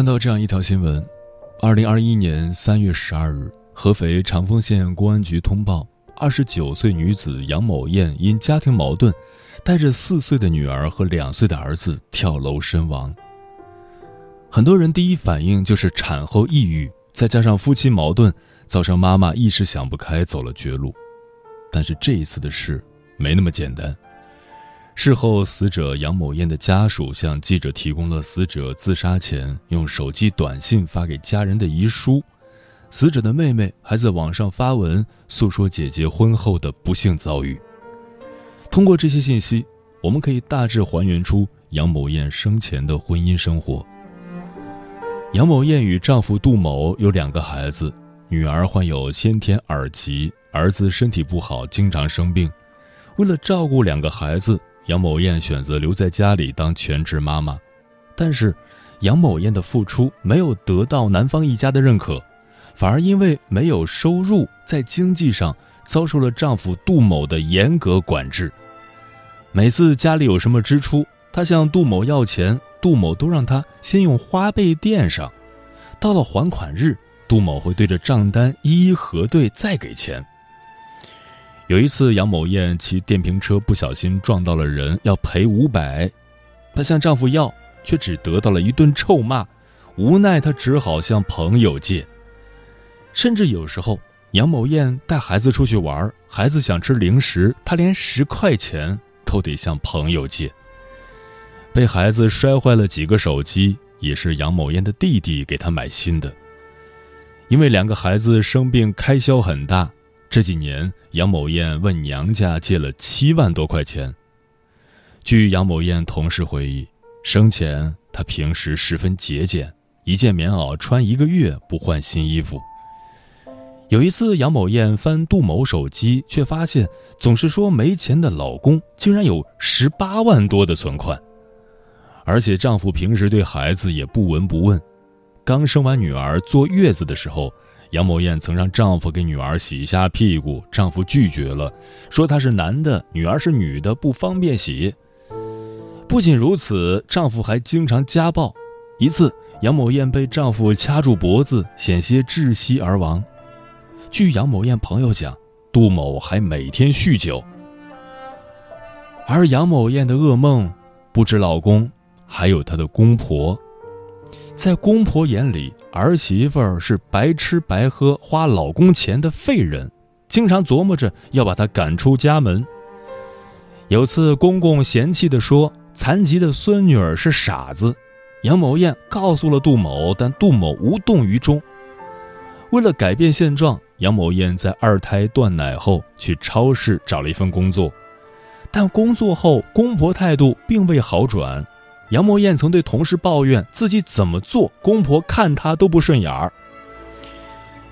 看到这样一条新闻：，二零二一年三月十二日，合肥长丰县公安局通报，二十九岁女子杨某艳因家庭矛盾，带着四岁的女儿和两岁的儿子跳楼身亡。很多人第一反应就是产后抑郁，再加上夫妻矛盾，造成妈妈一时想不开走了绝路。但是这一次的事没那么简单。事后，死者杨某艳的家属向记者提供了死者自杀前用手机短信发给家人的遗书。死者的妹妹还在网上发文诉说姐姐婚后的不幸遭遇。通过这些信息，我们可以大致还原出杨某艳生前的婚姻生活。杨某艳与丈夫杜某有两个孩子，女儿患有先天耳疾，儿子身体不好，经常生病。为了照顾两个孩子，杨某艳选择留在家里当全职妈妈，但是杨某艳的付出没有得到男方一家的认可，反而因为没有收入，在经济上遭受了丈夫杜某的严格管制。每次家里有什么支出，她向杜某要钱，杜某都让她先用花呗垫上，到了还款日，杜某会对着账单一一核对再给钱。有一次，杨某艳骑电瓶车不小心撞到了人，要赔五百，她向丈夫要，却只得到了一顿臭骂。无奈，她只好向朋友借。甚至有时候，杨某艳带孩子出去玩，孩子想吃零食，她连十块钱都得向朋友借。被孩子摔坏了几个手机，也是杨某艳的弟弟给她买新的。因为两个孩子生病，开销很大。这几年，杨某艳问娘家借了七万多块钱。据杨某艳同事回忆，生前她平时十分节俭，一件棉袄穿一个月不换新衣服。有一次，杨某艳翻杜某手机，却发现总是说没钱的老公竟然有十八万多的存款，而且丈夫平时对孩子也不闻不问。刚生完女儿坐月子的时候。杨某艳曾让丈夫给女儿洗一下屁股，丈夫拒绝了，说他是男的，女儿是女的，不方便洗。不仅如此，丈夫还经常家暴。一次，杨某艳被丈夫掐住脖子，险些窒息而亡。据杨某艳朋友讲，杜某还每天酗酒。而杨某艳的噩梦，不止老公，还有她的公婆。在公婆眼里，儿媳妇儿是白吃白喝、花老公钱的废人，经常琢磨着要把她赶出家门。有次，公公嫌弃地说：“残疾的孙女儿是傻子。”杨某艳告诉了杜某，但杜某无动于衷。为了改变现状，杨某艳在二胎断奶后去超市找了一份工作，但工作后公婆态度并未好转。杨某艳曾对同事抱怨自己怎么做，公婆看她都不顺眼儿。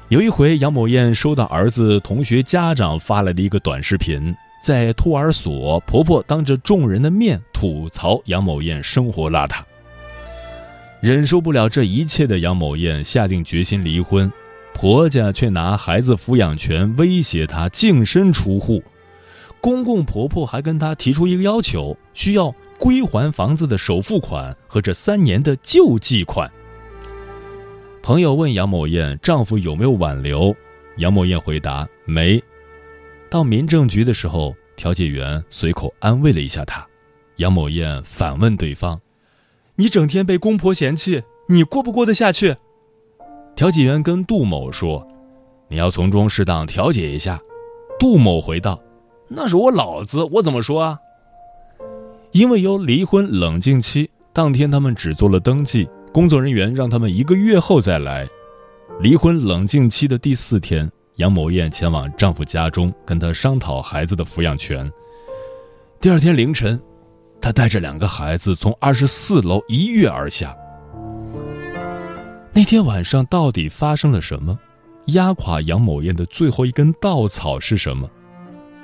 有一回，杨某艳收到儿子同学家长发来的一个短视频，在托儿所，婆婆当着众人的面吐槽杨某艳生活邋遢。忍受不了这一切的杨某艳下定决心离婚，婆家却拿孩子抚养权威胁她净身出户，公公婆婆还跟她提出一个要求，需要。归还房子的首付款和这三年的救济款。朋友问杨某艳丈夫有没有挽留，杨某艳回答没。到民政局的时候，调解员随口安慰了一下她。杨某艳反问对方：“你整天被公婆嫌弃，你过不过得下去？”调解员跟杜某说：“你要从中适当调解一下。”杜某回道：“那是我老子，我怎么说啊？”因为有离婚冷静期，当天他们只做了登记，工作人员让他们一个月后再来。离婚冷静期的第四天，杨某艳前往丈夫家中跟他商讨孩子的抚养权。第二天凌晨，她带着两个孩子从二十四楼一跃而下。那天晚上到底发生了什么？压垮杨某艳的最后一根稻草是什么？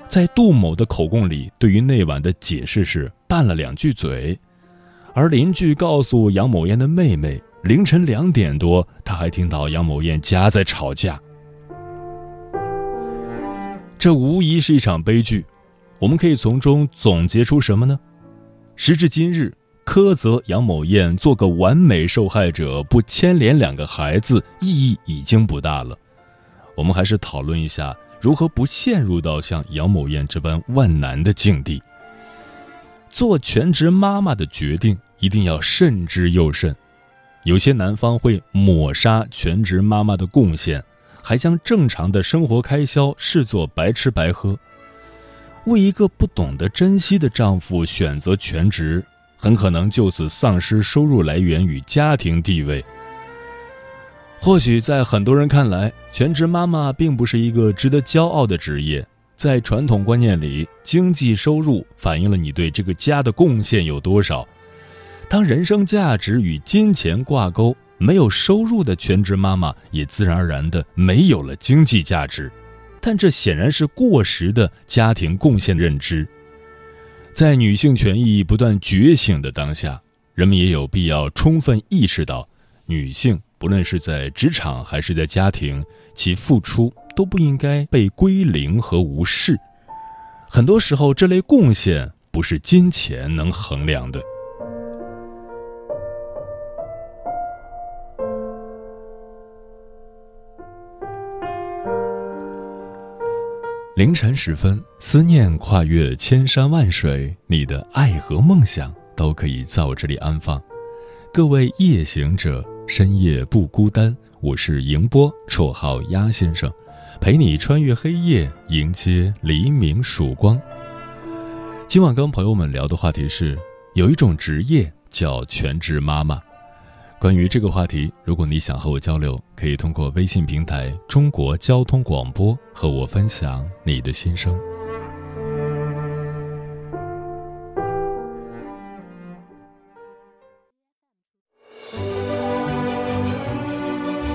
在杜某的口供里，对于那晚的解释是拌了两句嘴，而邻居告诉杨某艳的妹妹，凌晨两点多，他还听到杨某艳家在吵架。这无疑是一场悲剧，我们可以从中总结出什么呢？时至今日，苛责杨某艳做个完美受害者，不牵连两个孩子，意义已经不大了。我们还是讨论一下如何不陷入到像杨某艳这般万难的境地。做全职妈妈的决定一定要慎之又慎。有些男方会抹杀全职妈妈的贡献，还将正常的生活开销视作白吃白喝。为一个不懂得珍惜的丈夫选择全职，很可能就此丧失收入来源与家庭地位。或许在很多人看来，全职妈妈并不是一个值得骄傲的职业。在传统观念里，经济收入反映了你对这个家的贡献有多少。当人生价值与金钱挂钩，没有收入的全职妈妈也自然而然的没有了经济价值。但这显然是过时的家庭贡献认知。在女性权益不断觉醒的当下，人们也有必要充分意识到女性。无论是在职场还是在家庭，其付出都不应该被归零和无视。很多时候，这类贡献不是金钱能衡量的。凌晨时分，思念跨越千山万水，你的爱和梦想都可以在我这里安放。各位夜行者。深夜不孤单，我是迎波，绰号鸭先生，陪你穿越黑夜，迎接黎明曙光。今晚跟朋友们聊的话题是，有一种职业叫全职妈妈。关于这个话题，如果你想和我交流，可以通过微信平台“中国交通广播”和我分享你的心声。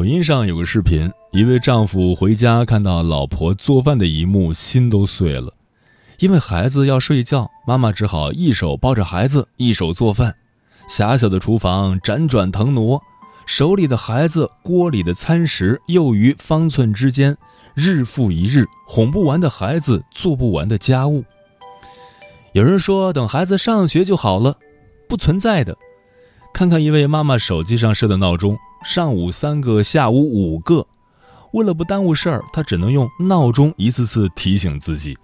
抖音上有个视频，一位丈夫回家看到老婆做饭的一幕，心都碎了。因为孩子要睡觉，妈妈只好一手抱着孩子，一手做饭。狭小的厨房辗转腾挪，手里的孩子，锅里的餐食，又于方寸之间，日复一日，哄不完的孩子，做不完的家务。有人说，等孩子上学就好了，不存在的。看看一位妈妈手机上设的闹钟。上午三个，下午五个，为了不耽误事儿，他只能用闹钟一次次提醒自己。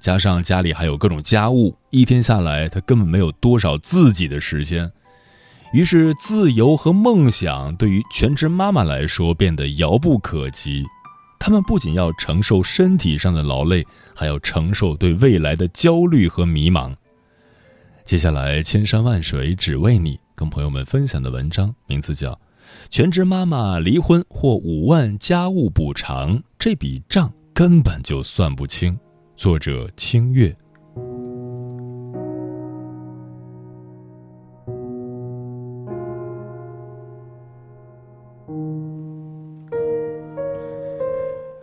加上家里还有各种家务，一天下来，他根本没有多少自己的时间。于是，自由和梦想对于全职妈妈来说变得遥不可及。他们不仅要承受身体上的劳累，还要承受对未来的焦虑和迷茫。接下来，千山万水只为你，跟朋友们分享的文章名字叫。全职妈妈离婚或五万家务补偿，这笔账根本就算不清。作者：清月。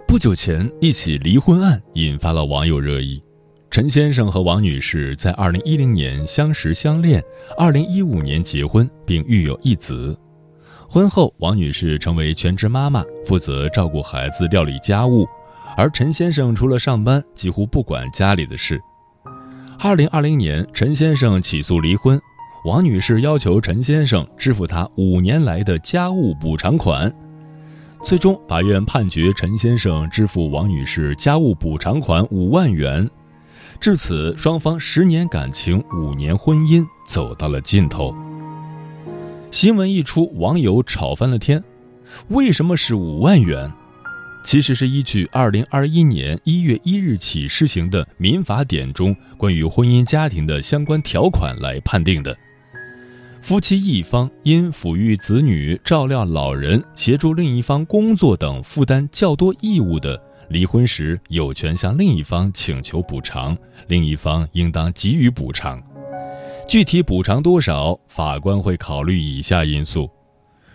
不久前，一起离婚案引发了网友热议。陈先生和王女士在二零一零年相识相恋，二零一五年结婚，并育有一子。婚后，王女士成为全职妈妈，负责照顾孩子、料理家务，而陈先生除了上班，几乎不管家里的事。二零二零年，陈先生起诉离婚，王女士要求陈先生支付她五年来的家务补偿款。最终，法院判决陈先生支付王女士家务补偿款五万元。至此，双方十年感情、五年婚姻走到了尽头。新闻一出，网友吵翻了天。为什么是五万元？其实是依据二零二一年一月一日起施行的民法典中关于婚姻家庭的相关条款来判定的。夫妻一方因抚育子女、照料老人、协助另一方工作等负担较多义务的，离婚时有权向另一方请求补偿，另一方应当给予补偿。具体补偿多少，法官会考虑以下因素：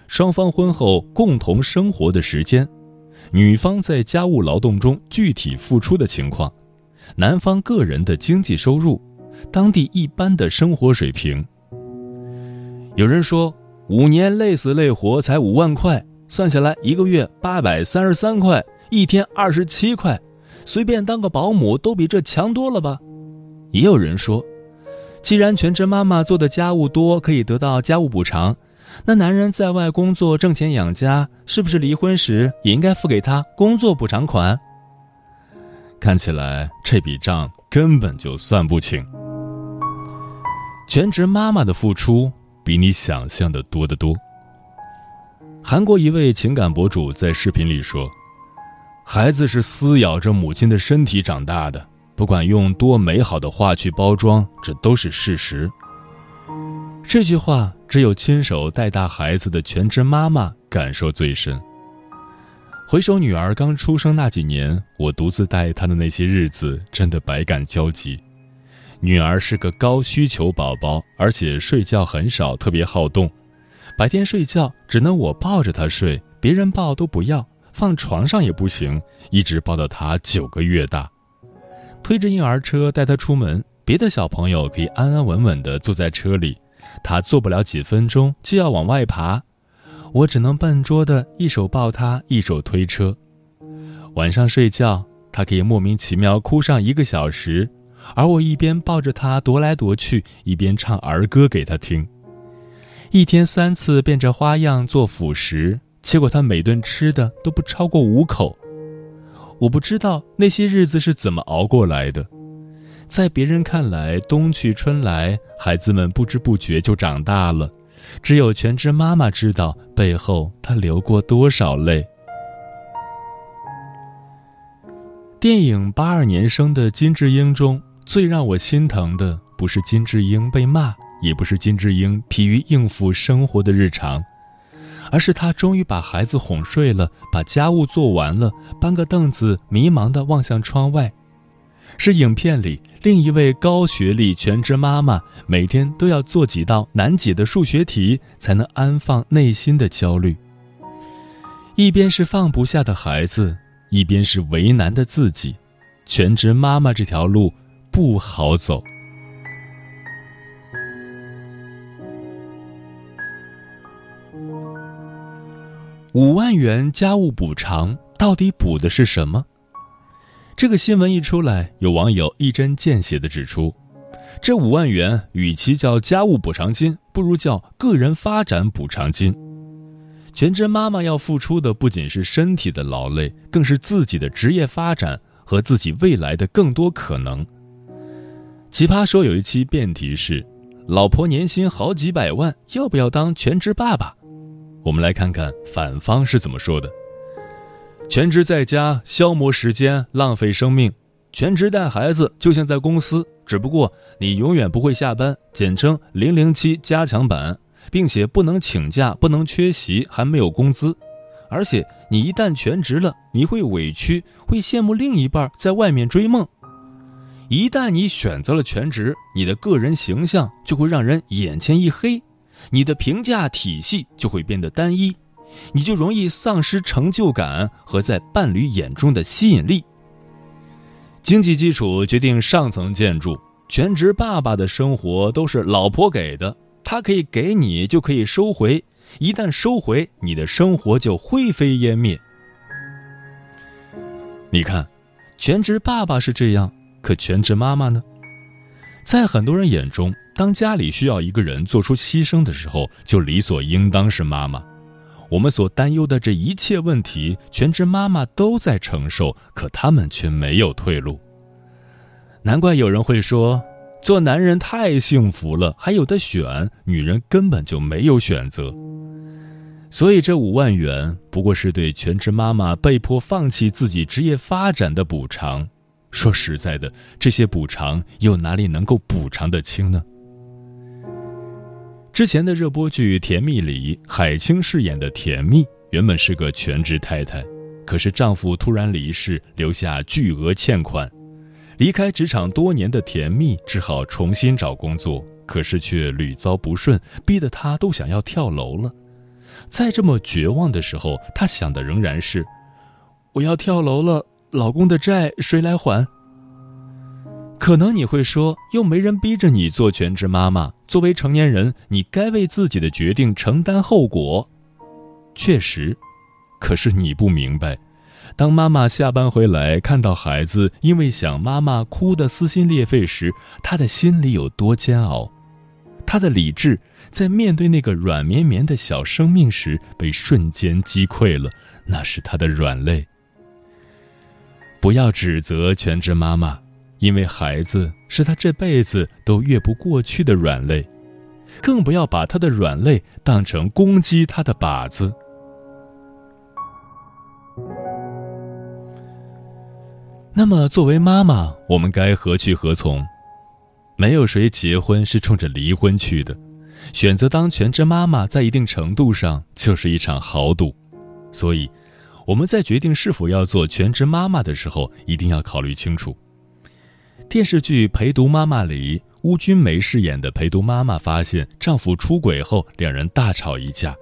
双方婚后共同生活的时间，女方在家务劳动中具体付出的情况，男方个人的经济收入，当地一般的生活水平。有人说，五年累死累活才五万块，算下来一个月八百三十三块，一天二十七块，随便当个保姆都比这强多了吧？也有人说。既然全职妈妈做的家务多，可以得到家务补偿，那男人在外工作挣钱养家，是不是离婚时也应该付给他工作补偿款？看起来这笔账根本就算不清。全职妈妈的付出比你想象的多得多。韩国一位情感博主在视频里说：“孩子是撕咬着母亲的身体长大的。”不管用多美好的话去包装，这都是事实。这句话只有亲手带大孩子的全职妈妈感受最深。回首女儿刚出生那几年，我独自带她的那些日子，真的百感交集。女儿是个高需求宝宝，而且睡觉很少，特别好动。白天睡觉只能我抱着她睡，别人抱都不要，放床上也不行，一直抱到她九个月大。推着婴儿车带他出门，别的小朋友可以安安稳稳地坐在车里，他坐不了几分钟就要往外爬，我只能笨拙地一手抱他，一手推车。晚上睡觉，他可以莫名其妙哭上一个小时，而我一边抱着他踱来踱去，一边唱儿歌给他听。一天三次变着花样做辅食，结果他每顿吃的都不超过五口。我不知道那些日子是怎么熬过来的，在别人看来，冬去春来，孩子们不知不觉就长大了，只有全职妈妈知道背后她流过多少泪。电影《八二年生的金智英》中最让我心疼的，不是金智英被骂，也不是金智英疲于应付生活的日常。而是他终于把孩子哄睡了，把家务做完了，搬个凳子，迷茫地望向窗外。是影片里另一位高学历全职妈妈，每天都要做几道难解的数学题，才能安放内心的焦虑。一边是放不下的孩子，一边是为难的自己，全职妈妈这条路不好走。五万元家务补偿到底补的是什么？这个新闻一出来，有网友一针见血地指出，这五万元与其叫家务补偿金，不如叫个人发展补偿金。全职妈妈要付出的不仅是身体的劳累，更是自己的职业发展和自己未来的更多可能。奇葩说有一期辩题是：老婆年薪好几百万，要不要当全职爸爸？我们来看看反方是怎么说的：全职在家消磨时间、浪费生命；全职带孩子就像在公司，只不过你永远不会下班，简称“零零七加强版”，并且不能请假、不能缺席，还没有工资。而且你一旦全职了，你会委屈，会羡慕另一半在外面追梦。一旦你选择了全职，你的个人形象就会让人眼前一黑。你的评价体系就会变得单一，你就容易丧失成就感和在伴侣眼中的吸引力。经济基础决定上层建筑，全职爸爸的生活都是老婆给的，他可以给你，就可以收回，一旦收回，你的生活就灰飞烟灭。你看，全职爸爸是这样，可全职妈妈呢？在很多人眼中，当家里需要一个人做出牺牲的时候，就理所应当是妈妈。我们所担忧的这一切问题，全职妈妈都在承受，可他们却没有退路。难怪有人会说，做男人太幸福了，还有的选，女人根本就没有选择。所以这五万元不过是对全职妈妈被迫放弃自己职业发展的补偿。说实在的，这些补偿又哪里能够补偿得清呢？之前的热播剧《甜蜜》里，海清饰演的甜蜜原本是个全职太太，可是丈夫突然离世，留下巨额欠款，离开职场多年的甜蜜只好重新找工作，可是却屡遭不顺，逼得她都想要跳楼了。在这么绝望的时候，她想的仍然是：我要跳楼了，老公的债谁来还？可能你会说，又没人逼着你做全职妈妈。作为成年人，你该为自己的决定承担后果。确实，可是你不明白，当妈妈下班回来，看到孩子因为想妈妈哭得撕心裂肺时，她的心里有多煎熬。她的理智在面对那个软绵绵的小生命时，被瞬间击溃了。那是她的软肋。不要指责全职妈妈。因为孩子是她这辈子都越不过去的软肋，更不要把她的软肋当成攻击她的靶子。那么，作为妈妈，我们该何去何从？没有谁结婚是冲着离婚去的，选择当全职妈妈，在一定程度上就是一场豪赌。所以，我们在决定是否要做全职妈妈的时候，一定要考虑清楚。电视剧《陪读妈妈》里，邬君梅饰演的陪读妈妈发现丈夫出轨后，两人大吵一架。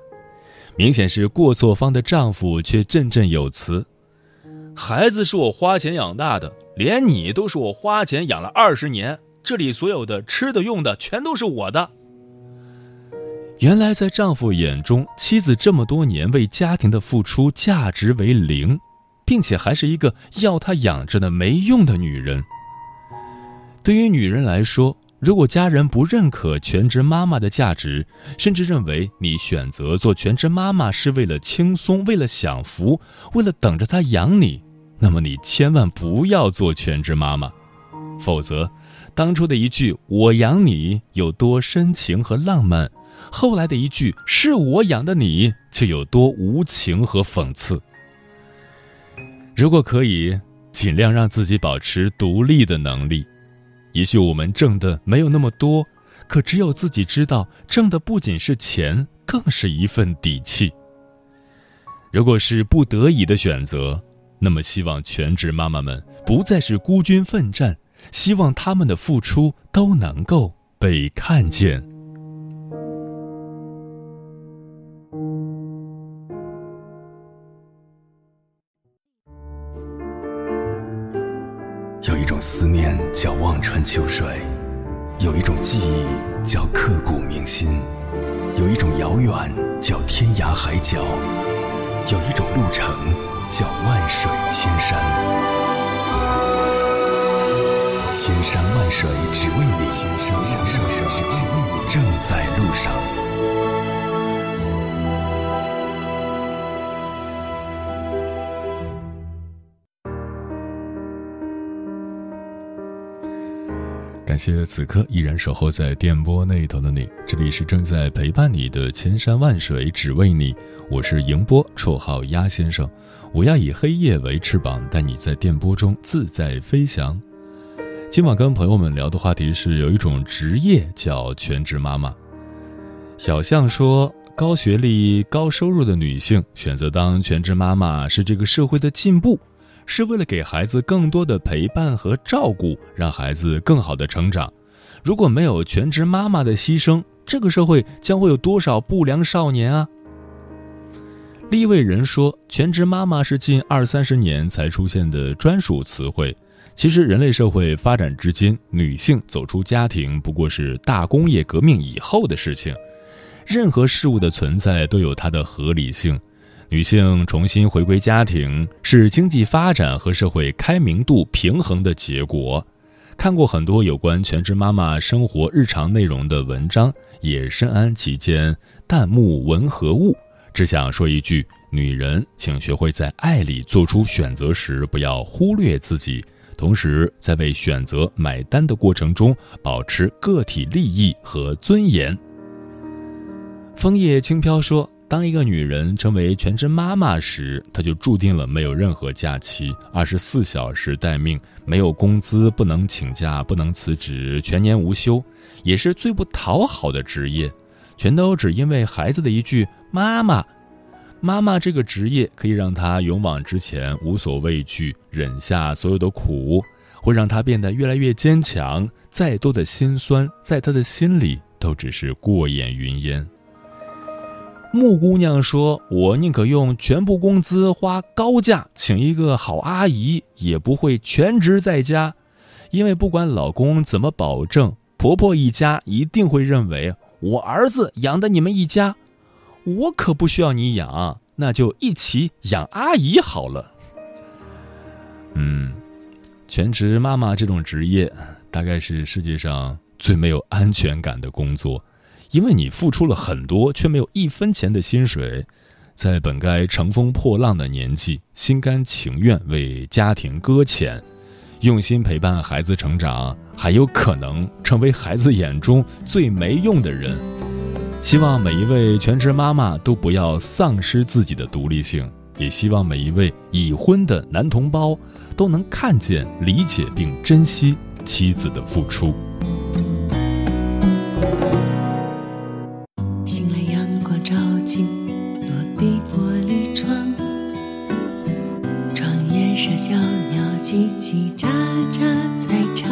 明显是过错方的丈夫却振振有词：“孩子是我花钱养大的，连你都是我花钱养了二十年，这里所有的吃的用的全都是我的。”原来在丈夫眼中，妻子这么多年为家庭的付出价值为零，并且还是一个要他养着的没用的女人。对于女人来说，如果家人不认可全职妈妈的价值，甚至认为你选择做全职妈妈是为了轻松、为了享福、为了等着他养你，那么你千万不要做全职妈妈。否则，当初的一句“我养你”有多深情和浪漫，后来的一句“是我养的你”就有多无情和讽刺。如果可以，尽量让自己保持独立的能力。也许我们挣的没有那么多，可只有自己知道，挣的不仅是钱，更是一份底气。如果是不得已的选择，那么希望全职妈妈们不再是孤军奋战，希望他们的付出都能够被看见。有一种思念叫望穿秋水，有一种记忆叫刻骨铭心，有一种遥远叫天涯海角，有一种路程叫万水千山。千山万水只为你，千山万水只为你正在路上。感谢此刻依然守候在电波那头的你，这里是正在陪伴你的千山万水只为你，我是迎波，绰号鸭先生，我要以黑夜为翅膀，带你在电波中自在飞翔。今晚跟朋友们聊的话题是，有一种职业叫全职妈妈。小象说，高学历、高收入的女性选择当全职妈妈是这个社会的进步。是为了给孩子更多的陪伴和照顾，让孩子更好的成长。如果没有全职妈妈的牺牲，这个社会将会有多少不良少年啊？立位人说，全职妈妈是近二三十年才出现的专属词汇，其实，人类社会发展至今，女性走出家庭不过是大工业革命以后的事情。任何事物的存在都有它的合理性。女性重新回归家庭，是经济发展和社会开明度平衡的结果。看过很多有关全职妈妈生活日常内容的文章，也深谙其间。弹幕文和物，只想说一句：女人，请学会在爱里做出选择时，不要忽略自己。同时，在为选择买单的过程中，保持个体利益和尊严。枫叶轻飘说：“当一个女人成为全职妈妈时，她就注定了没有任何假期，二十四小时待命，没有工资，不能请假，不能辞职，全年无休，也是最不讨好的职业。全都只因为孩子的一句‘妈妈’。”妈妈这个职业可以让她勇往直前，无所畏惧，忍下所有的苦，会让她变得越来越坚强。再多的辛酸，在她的心里都只是过眼云烟。木姑娘说：“我宁可用全部工资花高价请一个好阿姨，也不会全职在家，因为不管老公怎么保证，婆婆一家一定会认为我儿子养的你们一家。”我可不需要你养，那就一起养阿姨好了。嗯，全职妈妈这种职业，大概是世界上最没有安全感的工作，因为你付出了很多，却没有一分钱的薪水，在本该乘风破浪的年纪，心甘情愿为家庭搁浅，用心陪伴孩子成长，还有可能成为孩子眼中最没用的人。希望每一位全职妈妈都不要丧失自己的独立性，也希望每一位已婚的男同胞都能看见、理解并珍惜妻子的付出。醒来，阳光照进落地玻璃窗，窗沿上小鸟叽叽喳喳在唱，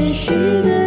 真实的。